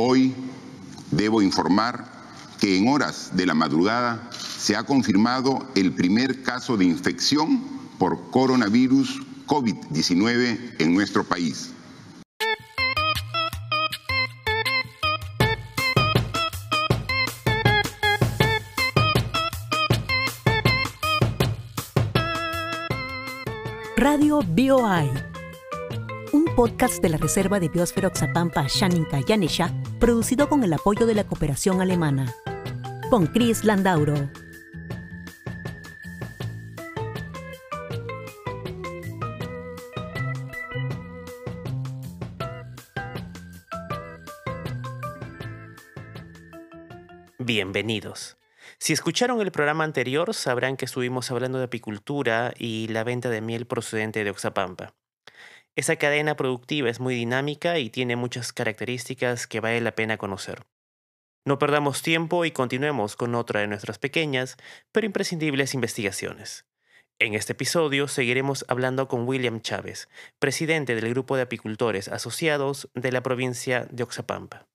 Hoy debo informar que en horas de la madrugada se ha confirmado el primer caso de infección por coronavirus COVID-19 en nuestro país. Radio BioI, un podcast de la Reserva de Biosfera Oxapampa Shaninka Yanesha, producido con el apoyo de la cooperación alemana. Con Chris Landauro. Bienvenidos. Si escucharon el programa anterior, sabrán que estuvimos hablando de apicultura y la venta de miel procedente de Oxapampa. Esa cadena productiva es muy dinámica y tiene muchas características que vale la pena conocer. No perdamos tiempo y continuemos con otra de nuestras pequeñas pero imprescindibles investigaciones. En este episodio seguiremos hablando con William Chávez, presidente del Grupo de Apicultores Asociados de la provincia de Oxapampa.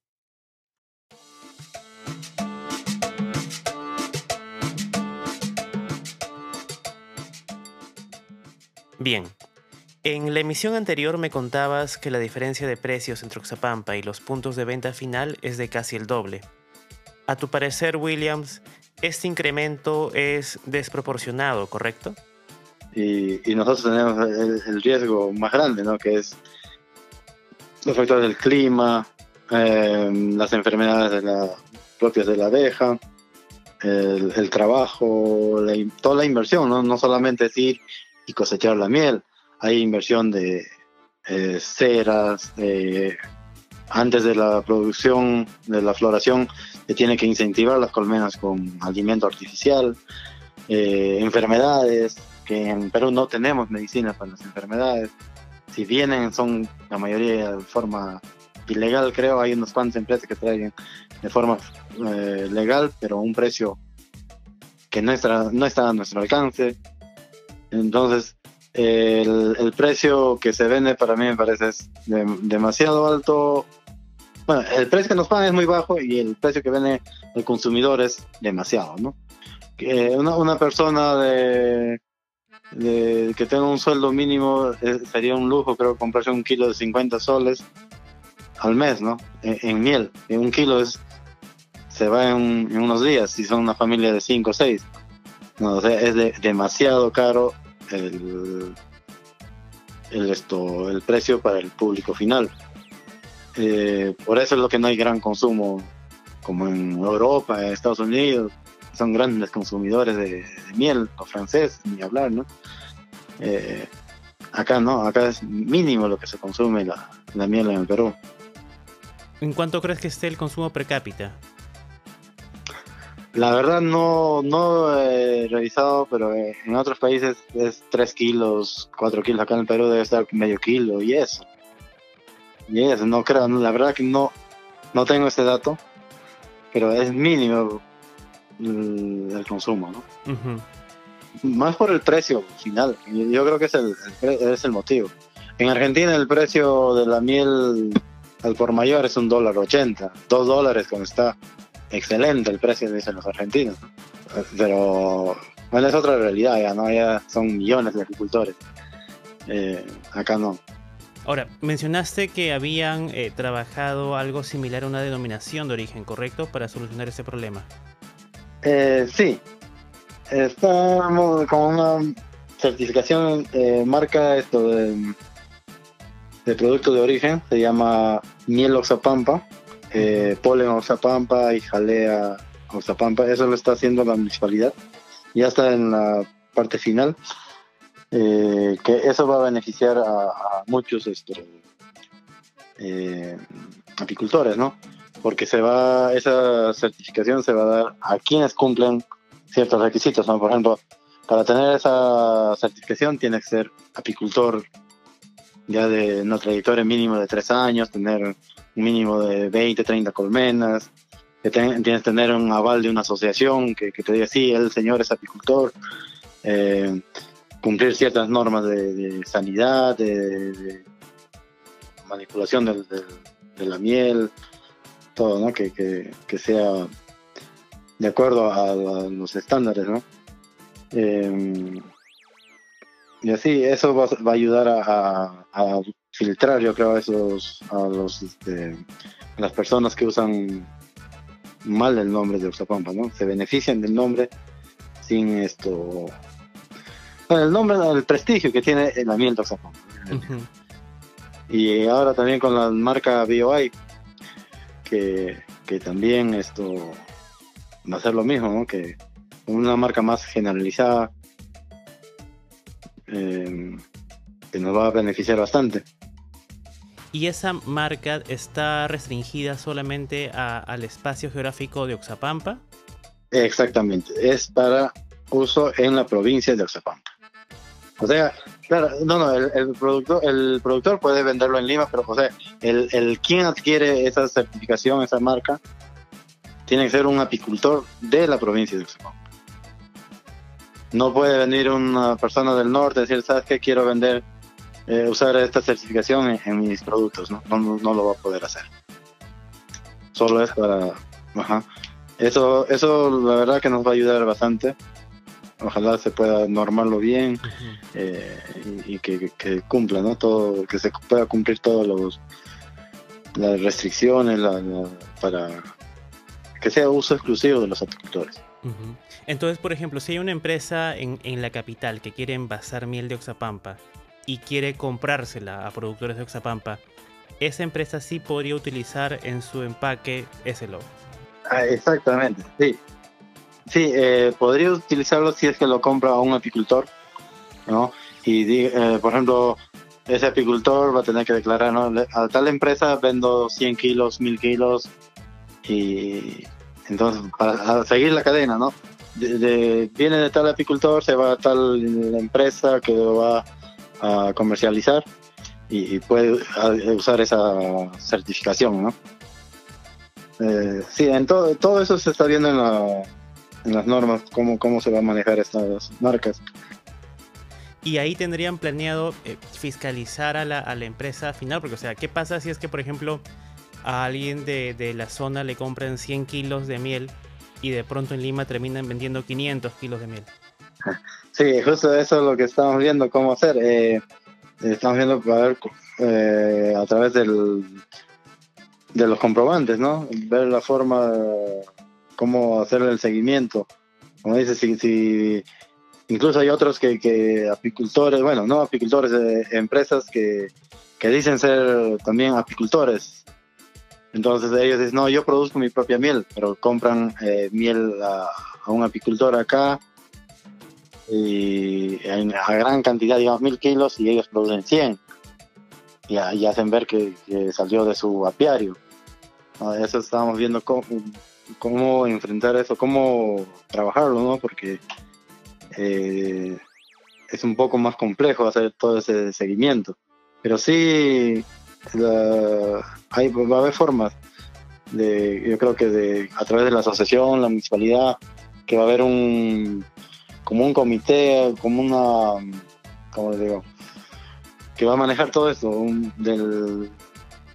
Bien, en la emisión anterior me contabas que la diferencia de precios entre Oxapampa y los puntos de venta final es de casi el doble. A tu parecer, Williams, este incremento es desproporcionado, ¿correcto? Y, nosotros tenemos el, riesgo más grande, ¿no? Que es los factores del clima, em, las enfermedades propias de la abeja, el, trabajo, toda la inversión, ¿no? No solamente es ir y cosechar la miel. Hay inversión de eh, ceras, antes de la producción, de la floración, se tiene que incentivar las colmenas con alimento artificial, eh, enfermedades, que en Perú no tenemos medicina para las enfermedades. Si vienen, son la mayoría de forma ilegal, creo. Hay unas cuantas empresas que traen de forma eh, legal, pero a un precio que no no está a nuestro alcance. Entonces, el, precio que se vende para mí me parece demasiado alto. Bueno, el precio que nos pagan es muy bajo y el precio que vende el consumidor es demasiado, ¿no? Que una, una persona de, que tenga un sueldo mínimo eh, sería un lujo, creo, comprarse un kilo de 50 soles al mes, ¿no? En, miel. un kilo es se va en, unos días si son una familia de 5 o 6. No, es demasiado caro el, esto, el precio para el público final. Eh, por eso es lo que no hay gran consumo, como en Europa, en Estados Unidos, son grandes consumidores de, miel, los franceses, ni hablar, ¿no? Eh, acá no, acá es mínimo lo que se consume la, la miel en el Perú. ¿En cuánto crees que esté el consumo per cápita? La verdad no, no he revisado, pero en otros países es 3 kilos, 4 kilos. Acá en el Perú debe estar medio kilo y eso. Y eso, no creo, la verdad que no, no tengo ese dato, pero es mínimo el, consumo, ¿no? Más por el precio final, yo creo que es el, es el motivo. En Argentina el precio de la miel al por mayor es un dólar ochenta, dos dólares cuando está excelente el precio, dicen los argentinos. Pero bueno, es otra realidad, ya no, ya son millones de agricultores. Eh, acá no. Ahora, mencionaste que habían eh, trabajado algo similar a una denominación de origen, ¿correcto? Para solucionar ese problema. Eh, sí. Estamos con una certificación marca esto de, de producto de origen, se llama Miel Oxapampa eh, polen Oxapampa y jalea Oxapampa. Eso lo está haciendo la municipalidad. Ya está en la parte final. Eh, que eso va a beneficiar a, muchos este, eh, apicultores, ¿no? Porque se va, esa certificación se va a dar a quienes cumplen ciertos requisitos, ¿no? Por ejemplo, para tener esa certificación tiene que ser apicultor ya de una trayectoria mínimo de tres años, tener un mínimo de 20, 30 colmenas, que tienes que tener un aval de una asociación que, te diga, sí, el señor es apicultor, eh, cumplir ciertas normas de, sanidad, de, manipulación de, la miel, todo, ¿no? Que, que, sea de acuerdo a, los estándares, ¿no? Em, y así, eso va, a ayudar a, filtrar, yo creo, a esos, a los, este, las personas que usan mal el nombre de Oxapampa, ¿no? Se benefician del nombre sin esto, el nombre, el prestigio que tiene la miel de Oxapampa. Y ahora también con la marca BioI, que, que también esto va a ser lo mismo, ¿no? Que una marca más generalizada eh, que nos va a beneficiar bastante. ¿Y esa marca está restringida solamente al espacio geográfico de Oxapampa? Exactamente, es para uso en la provincia de Oxapampa. O sea, claro, no, no, el, productor, el productor puede venderlo en Lima, pero o sea, el, el quien adquiere esa certificación, esa marca, tiene que ser un apicultor de la provincia de Oxapampa. No puede venir una persona del norte y decir, ¿sabes qué? Quiero vender eh, usar esta certificación en, mis productos, ¿no? ¿no? lo va a poder hacer. Solo es para... Ajá. Eso, eso la verdad que nos va a ayudar bastante. Ojalá se pueda normarlo bien eh, y, que, cumpla, ¿no? Todo, que se pueda cumplir todos los las restricciones para que sea uso exclusivo de los apicultores. Entonces, por ejemplo, si hay una empresa en, la capital que quiere envasar miel de Oxapampa, y quiere comprársela a productores de Oxapampa, esa empresa sí podría utilizar en su empaque ese logo. Ah, exactamente, sí. Sí, eh, podría utilizarlo si es que lo compra a un apicultor, ¿no? Y, eh, por ejemplo, ese apicultor va a tener que declarar, ¿no? A tal empresa vendo 100 kilos, 1000 kilos, y entonces, para seguir la cadena, ¿no? viene de tal apicultor, se va a tal empresa que lo va a comercializar y, puede usar esa certificación, ¿no? Eh, sí, en todo, todo eso se está viendo en, en las normas, cómo, cómo se va a manejar estas marcas. Y ahí tendrían planeado eh, fiscalizar a la, a la, empresa final, porque o sea, ¿qué pasa si es que, por ejemplo, a alguien de, de, la zona le compran 100 kilos de miel y de pronto en Lima terminan vendiendo 500 kilos de miel? Sí, justo eso es lo que estamos viendo, cómo hacer. Eh, estamos viendo a, ver, eh, a través del, de los comprobantes, ¿no? Ver la forma, cómo hacer el seguimiento. Como dice, si, incluso hay otros que, que apicultores, bueno, no apicultores, eh, empresas que, que dicen ser también apicultores. Entonces ellos dicen, no, yo produzco mi propia miel, pero compran miel a, a un apicultor acá y a gran cantidad, digamos mil kilos, y ellos producen 100. Y, y hacen ver que, salió de su apiario. Eso estábamos viendo cómo, cómo, enfrentar eso, cómo trabajarlo, ¿no? Porque eh, es un poco más complejo hacer todo ese seguimiento. Pero sí, hay, va a haber formas de, yo creo que de, a través de la asociación, la municipalidad, que va a haber un como un comité, como una, ¿cómo les digo? Que va a manejar todo esto, del,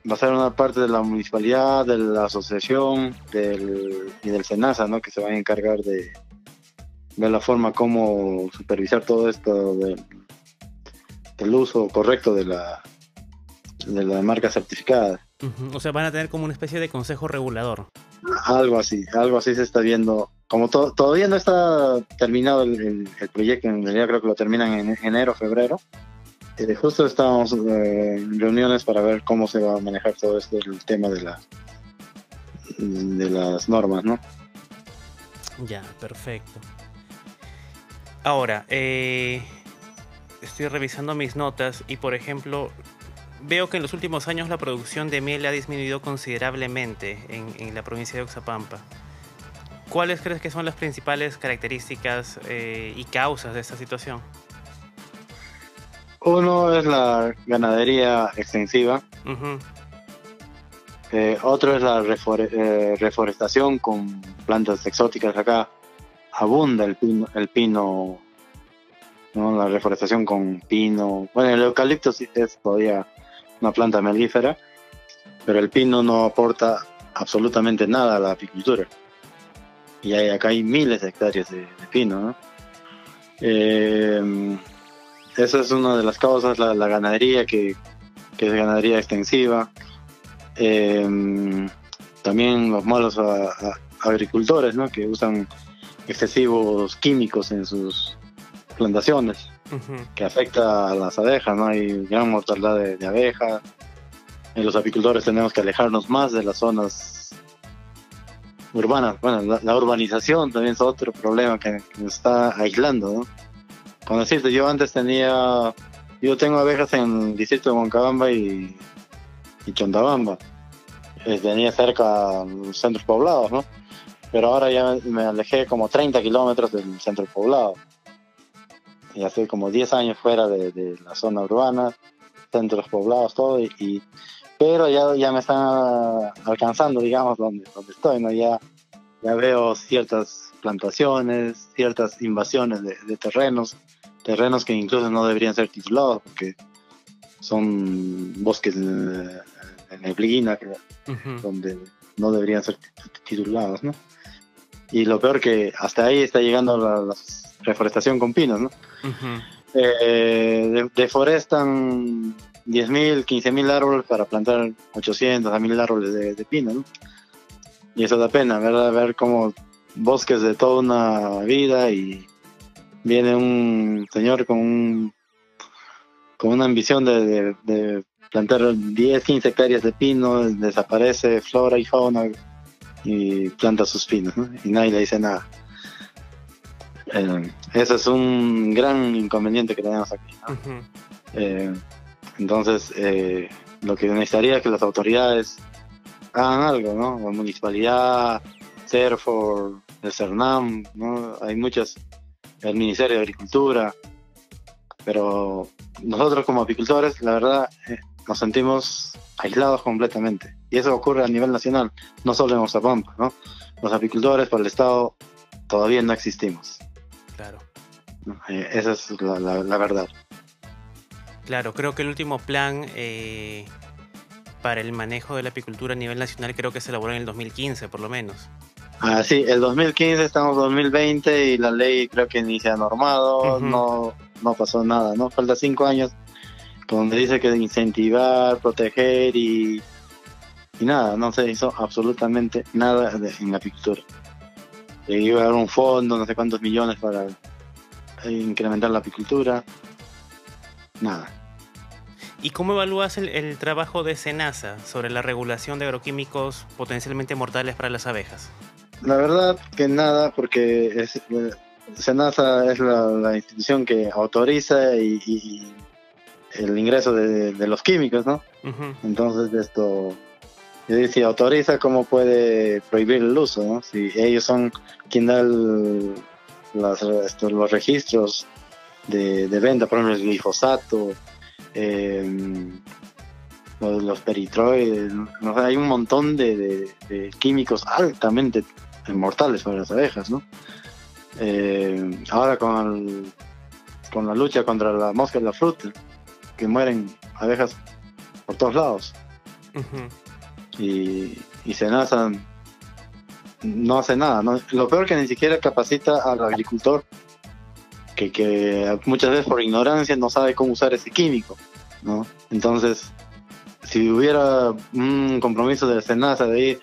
va a ser una parte de la municipalidad, de la asociación del, y del SENASA, ¿no? Que se van a encargar de ver la forma como supervisar todo esto del, uso correcto de la, de la marca certificada. O sea, van a tener como una especie de consejo regulador. Algo así, algo así se está viendo como todavía no está terminado el, proyecto, en realidad creo que lo terminan en enero, febrero. Eh, justo estamos eh, en reuniones para ver cómo se va a manejar todo esto, el tema de, la, de las normas, ¿no? Ya, perfecto. Ahora, eh, estoy revisando mis notas y, por ejemplo, veo que en los últimos años la producción de miel ha disminuido considerablemente en, en la provincia de Oxapampa. ¿Cuáles crees que son las principales características eh, y causas de esta situación? Uno es la ganadería extensiva. Eh, otro es la eh, reforestación con plantas exóticas. Acá abunda el pino, el pino ¿no? la reforestación con pino. Bueno, el eucalipto sí es todavía una planta melífera, pero el pino no aporta absolutamente nada a la apicultura. Y hay, acá hay miles de hectáreas de, pino, ¿no? Eh, esa es una de las causas, la, ganadería, que, es ganadería extensiva. Eh, también los malos agricultores, ¿no? Que usan excesivos químicos en sus plantaciones, que afecta a las abejas, ¿no? Hay gran mortalidad de, abejas. En los apicultores tenemos que alejarnos más de las zonas urbanas. Bueno, la, urbanización también es otro problema que, nos está aislando, ¿no? Con decirte, yo antes tenía, yo tengo abejas en el distrito de Moncabamba y, y Chontabamba. Eh, tenía cerca los centros poblados, ¿no? Pero ahora ya me alejé como 30 kilómetros del centro poblado. Y hace como 10 años fuera de, la zona urbana, centros poblados, todo. Y, pero ya, ya me están alcanzando, digamos, donde, donde estoy, ¿no? Ya, ya veo ciertas plantaciones, ciertas invasiones de, terrenos, terrenos que incluso no deberían ser titulados porque son bosques de, neblina, donde no deberían ser titulados, ¿no? Y lo peor que hasta ahí está llegando la, reforestación con pinos, ¿no? Eh, deforestan 10.000, 15.000 árboles para plantar 800 a 1.000 árboles de, pino, ¿no? Y eso da pena, ¿verdad? Ver como bosques de toda una vida y viene un señor con un, con una ambición de, de plantar 10, 15 hectáreas de pino, desaparece flora y fauna y planta sus pinos, y nadie le dice nada. Eh, ese es un gran inconveniente que tenemos aquí. Eh, entonces, eh, lo que necesitaría es que las autoridades hagan algo, ¿no? La municipalidad, CERFOR, el CERNAM, ¿no? Hay muchas, el Ministerio de Agricultura, pero nosotros como apicultores, la verdad, nos sentimos aislados completamente. Y eso ocurre a nivel nacional, no solo en Oxapampa, ¿no? Los apicultores por el Estado todavía no existimos. Claro. Eh, esa es la, verdad. Claro, creo que el último plan eh, para el manejo de la apicultura a nivel nacional creo que se elaboró en el 2015, por lo menos. Ah, sí, el 2015 estamos en 2020 y la ley creo que ni se ha normado, no, no pasó nada, ¿no? Falta cinco años donde dice que incentivar, proteger y, y nada, no se hizo absolutamente nada en la apicultura. Le iba a dar un fondo, no sé cuántos millones para incrementar la apicultura, nada. ¿Y cómo evalúas el, trabajo de SENASA sobre la regulación de agroquímicos potencialmente mortales para las abejas? La verdad que nada, porque es, SENASA es la, institución que autoriza y el ingreso de, los químicos, ¿no? Entonces esto, si autoriza, ¿cómo puede prohibir el uso, ¿no? Si ellos son quien da los registros de, venta, por ejemplo, el glifosato, em, los, peritroides, hay un montón de, químicos altamente mortales para las abejas, ¿no? Eh, ahora con, la lucha contra la mosca y la fruta, que mueren abejas por todos lados. Y, y Senasa no hace nada. Lo peor que ni siquiera capacita al agricultor, que, que muchas veces por ignorancia no sabe cómo usar ese químico. ¿no? Entonces, si hubiera un compromiso de Senasa de ir,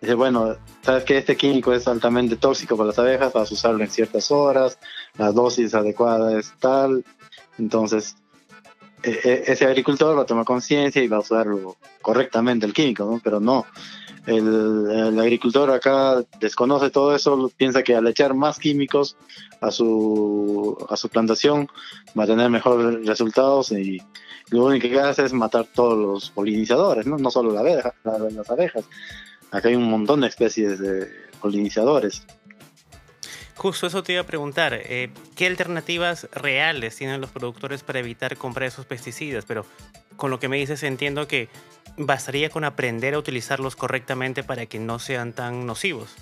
dice, bueno, sabes que este químico es altamente tóxico para las abejas, vas a usarlo en ciertas horas, la dosis adecuada es tal, entonces ese agricultor va a tomar conciencia y va a usarlo correctamente el químico. Pero no, el, agricultor acá desconoce todo eso, piensa que al echar más químicos a su, a su plantación va a tener mejores resultados y lo único que hace es matar todos los polinizadores, no, no solo la abeja, las abejas. Acá hay un montón de especies de polinizadores. Justo eso te iba a preguntar, eh, ¿qué alternativas reales tienen los productores para evitar comprar esos pesticidas? Pero con lo que me dices entiendo que bastaría con aprender a utilizarlos correctamente para que no sean tan nocivos.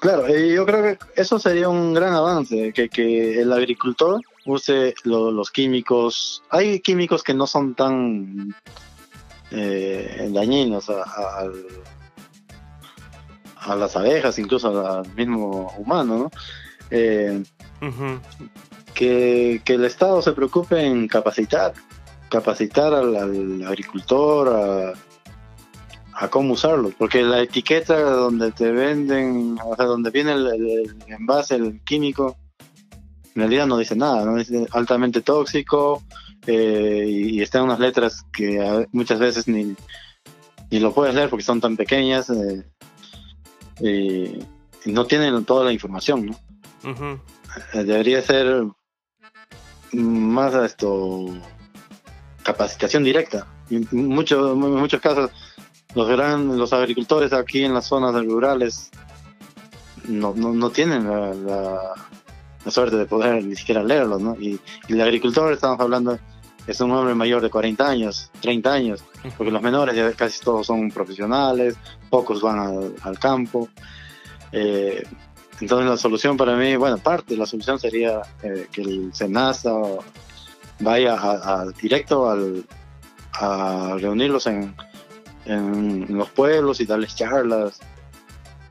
Claro, yo creo que eso sería un gran avance, que, el agricultor use los químicos. Hay químicos que no son tan eh, dañinos al a las abejas, incluso al mismo humano, ¿no? Eh, que, el Estado se preocupe en capacitar, capacitar al, agricultor a, cómo usarlo, porque la etiqueta donde te venden, o sea, donde viene el, envase, el químico, en realidad no dice nada, no dice altamente tóxico eh, y, están unas letras que muchas veces ni, ni lo puedes leer porque son tan pequeñas eh, y, no tienen toda la información, ¿no? Eh, debería ser más esto capacitación directa. En muchos, muchos casos los gran, los agricultores aquí en las zonas rurales no, no, tienen la, suerte de poder ni siquiera leerlos, ¿no? Y, el agricultor, estamos hablando, es un hombre mayor de 40 años, 30 años, porque los menores ya casi todos son profesionales, pocos van al, campo. Eh, entonces la solución para mí, bueno, parte de la solución sería eh, que el SENASA vaya a, directo al, a reunirlos en, en, los pueblos y darles charlas.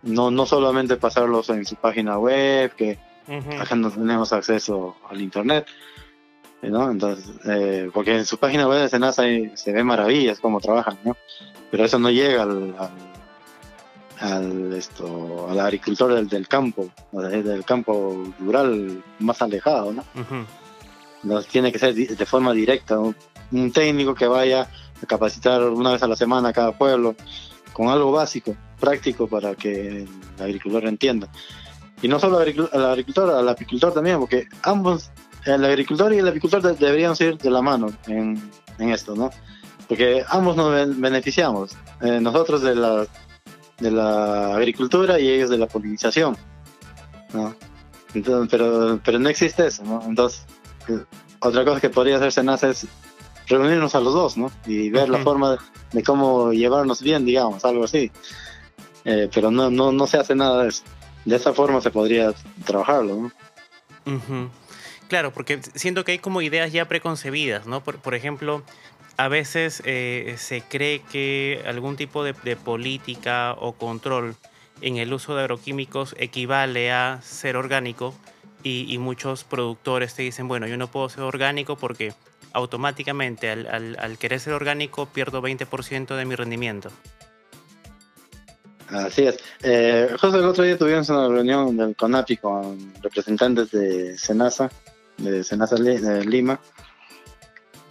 No, no solamente pasarlos en su página web, que acá no tenemos acceso al internet, ¿no? Entonces, eh, porque en su página web de Senasa se ve maravillas cómo trabajan, ¿no? Pero eso no llega al al, esto, al agricultor del, del campo, del campo rural más alejado, ¿no? Entonces tiene que ser de forma directa, un técnico que vaya a capacitar una vez a la semana a cada pueblo con algo básico, práctico para que el agricultor entienda. Y no solo al agricultor, al apicultor también, porque ambos, el agricultor y el apicultor deberían ir de la mano en, en esto, ¿no? Porque ambos nos beneficiamos. Eh, nosotros de la de la agricultura y ellos de la polinización. ¿no? Entonces, pero, pero no existe eso, ¿no? Entonces, eh, otra cosa que podría hacerse en es reunirnos a los dos, ¿no? Y ver la forma de, cómo llevarnos bien, digamos, algo así. Eh, pero no, no, no se hace nada de eso. De esa forma se podría trabajarlo, ¿no? Claro, porque siento que hay como ideas ya preconcebidas, ¿no? Por, ejemplo, a veces eh, se cree que algún tipo de, política o control en el uso de agroquímicos equivale a ser orgánico y, muchos productores te dicen, bueno, yo no puedo ser orgánico porque automáticamente al, querer ser orgánico pierdo 20% de mi rendimiento. Así es. Eh, el otro día tuvimos una reunión del CONAPI con representantes de SENASA, de SENASA Lima,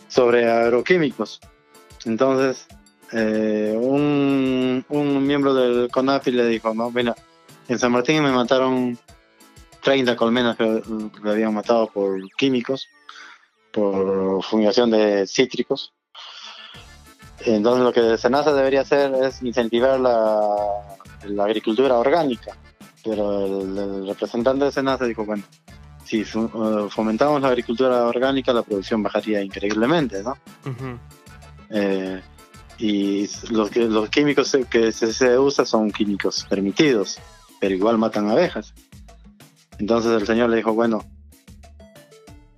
sobre agroquímicos. Entonces, eh, un, un, miembro del CONAFI le dijo, no, mira, en San Martín me mataron 30 colmenas que le habían matado por químicos, por fumigación de cítricos. Entonces lo que Senasa debería hacer es incentivar la, la agricultura orgánica. Pero el, el, representante de Senasa dijo, bueno, si eh, fomentamos la agricultura orgánica, la producción bajaría increíblemente, ¿no? Eh, y los, los químicos que se, usan son químicos permitidos, pero igual matan abejas. Entonces el señor le dijo, bueno,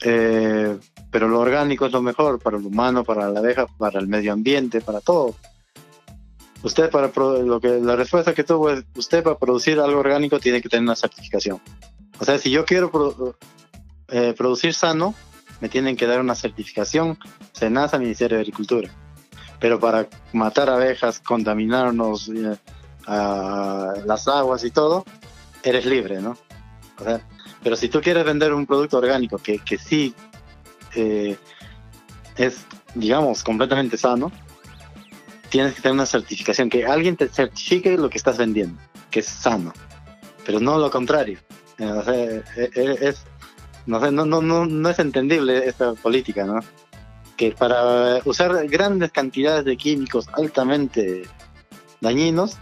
eh, pero lo orgánico es lo mejor para el humano, para la abeja, para el medio ambiente, para todo. Usted para lo que la respuesta que tuvo es usted para producir algo orgánico tiene que tener una certificación. O sea, si yo quiero eh, producir sano, me tienen que dar una certificación SENASA, Ministerio de Agricultura. Pero para matar abejas, contaminarnos eh, las aguas y todo, eres libre, ¿no? O sea, pero si tú quieres vender un producto orgánico que, que sí eh, es, digamos, completamente sano, tienes que tener una certificación, que alguien te certifique lo que estás vendiendo, que es sano, pero no lo contrario. Eh, eh, eh, es, no, sé, no, no, no, es entendible esta política, ¿no? Que para usar grandes cantidades de químicos altamente dañinos,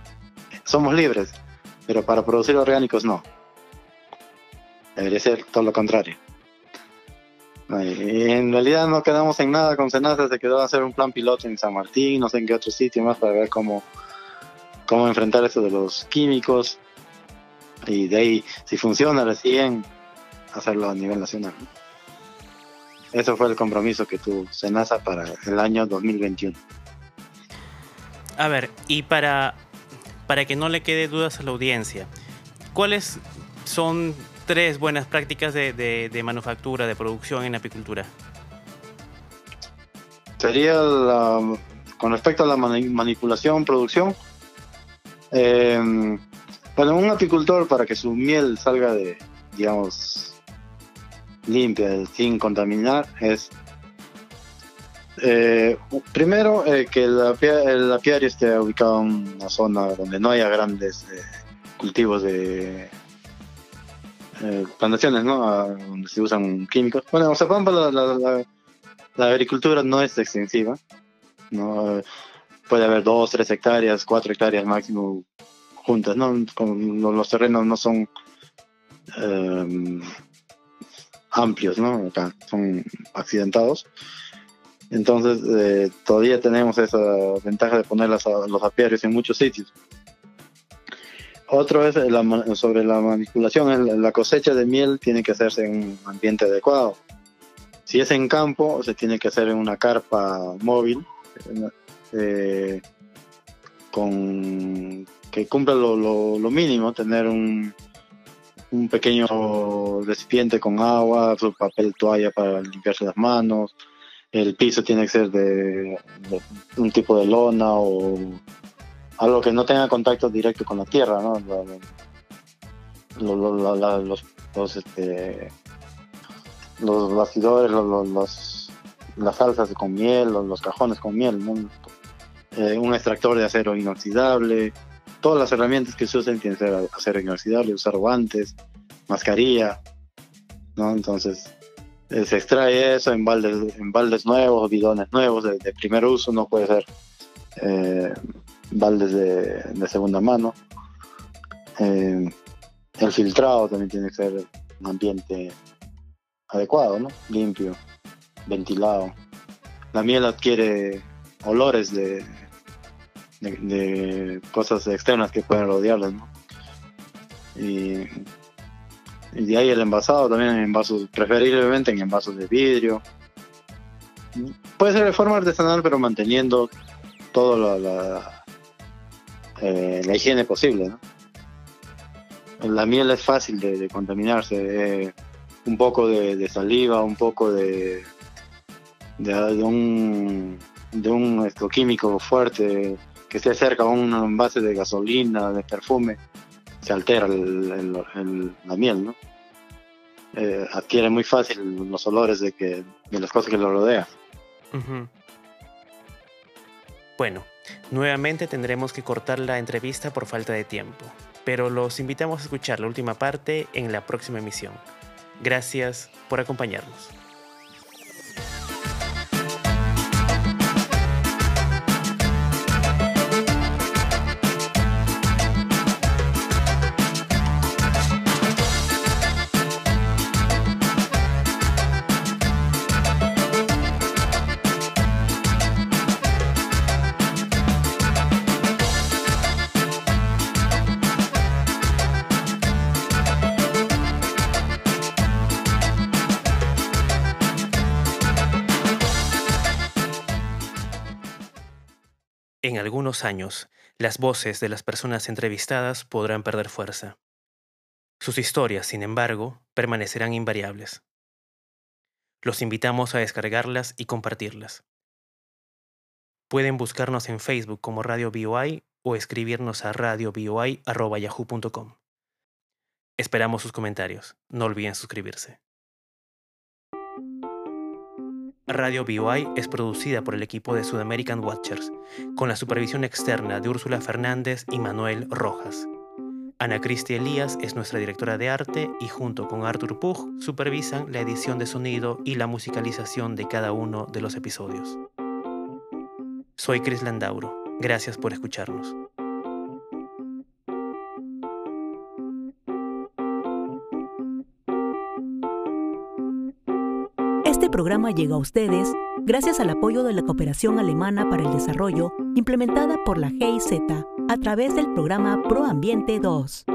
somos libres, pero para producir orgánicos no. Debería ser todo lo contrario. En realidad no quedamos en nada con Senasa, se quedó a hacer un plan piloto en San Martín, no sé en qué otro sitio más para ver cómo, cómo enfrentar eso de los químicos y de ahí, si funciona recién, hacerlo a nivel nacional. Eso fue el compromiso que tuvo Senasa para el año 2021. A ver, y para, para que no le quede dudas a la audiencia, ¿cuáles son tres buenas prácticas de, manufactura, de producción en apicultura? Sería con respecto a la manipulación, producción. Eh, bueno, un apicultor para que su miel salga de, digamos, limpia, sin contaminar, es eh, primero eh, que el, apiario esté ubicado en una zona donde no haya grandes eh, cultivos de plantaciones, ¿no? donde se usan químicos. Bueno, en Zapampa la, la, agricultura no es extensiva, ¿no? puede haber dos, tres hectáreas, cuatro hectáreas máximo juntas, ¿no? los terrenos no son amplios, ¿no? Son accidentados. Entonces, eh, todavía tenemos esa ventaja de poner los apiarios en muchos sitios. Otro es sobre la manipulación. La cosecha de miel tiene que hacerse en un ambiente adecuado. Si es en campo, se tiene que hacer en una carpa móvil eh, con que cumpla lo, mínimo, tener un, un pequeño recipiente con agua, su papel toalla para limpiarse las manos, el piso tiene que ser de, un tipo de lona o algo que no tenga contacto directo con la tierra, ¿no? los, los, este, los bastidores, los, las salsas con miel, los, cajones con miel, eh, un extractor de acero inoxidable, todas las herramientas que se usen tienen que ser acero inoxidable, usar guantes, mascarilla, ¿no? Entonces, eh, se extrae eso en baldes, en baldes nuevos, bidones nuevos de, primer uso, no puede ser eh, baldes de, segunda mano. Eh, el filtrado también tiene que ser un ambiente adecuado, ¿no? limpio, ventilado. La miel adquiere olores de, de, cosas externas que pueden rodearla. ¿no? Y y ahí el envasado también en envasos, preferiblemente en envasos de vidrio. Puede ser de forma artesanal, pero manteniendo toda la, eh, la, higiene posible. La miel es fácil de, contaminarse. Eh, un poco de, saliva, un poco de, de, un, de un esto, químico fuerte que esté cerca a un envase de gasolina, de perfume se altera la miel, ¿no? Eh, adquiere muy fácil los olores de, que, de las cosas que lo rodean. Bueno, nuevamente tendremos que cortar la entrevista por falta de tiempo, pero los invitamos a escuchar la última parte en la próxima emisión. Gracias por acompañarnos. En algunos años, las voces de las personas entrevistadas podrán perder fuerza. Sus historias, sin embargo, permanecerán invariables. Los invitamos a descargarlas y compartirlas. Pueden buscarnos en Facebook como Radio BOI o escribirnos a radioboi.yahoo.com. Esperamos sus comentarios. No olviden suscribirse. Radio BOI es producida por el equipo de Sudamerican Watchers, con la supervisión externa de Úrsula Fernández y Manuel Rojas. Ana Cristia Elías es nuestra directora de arte y junto con Arthur Pug supervisan la edición de sonido y la musicalización de cada uno de los episodios. Soy Chris Landauro. Gracias por escucharnos. Programa llega a ustedes gracias al apoyo de la Cooperación Alemana para el Desarrollo implementada por la GIZ a través del programa ProAmbiente 2.